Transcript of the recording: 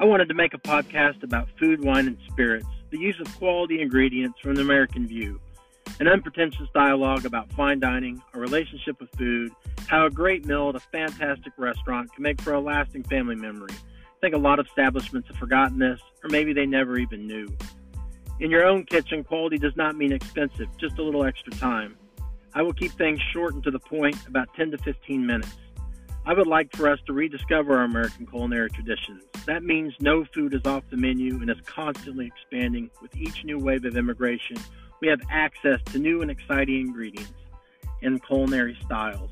I wanted to make a podcast about food, wine, and spirits, the use of quality ingredients from the American view, an unpretentious dialogue about fine dining, our relationship with food, how a great meal at a fantastic restaurant can make for a lasting family memory. I think a lot of establishments have forgotten this, or maybe they never even knew. In your own kitchen, quality does not mean expensive, just a little extra time. I will keep things short and to the point, about 10 to 15 minutes. I would like for us to rediscover our American culinary traditions. That means no food is off the menu and is constantly expanding. With each new wave of immigration, we have access to new and exciting ingredients and culinary styles.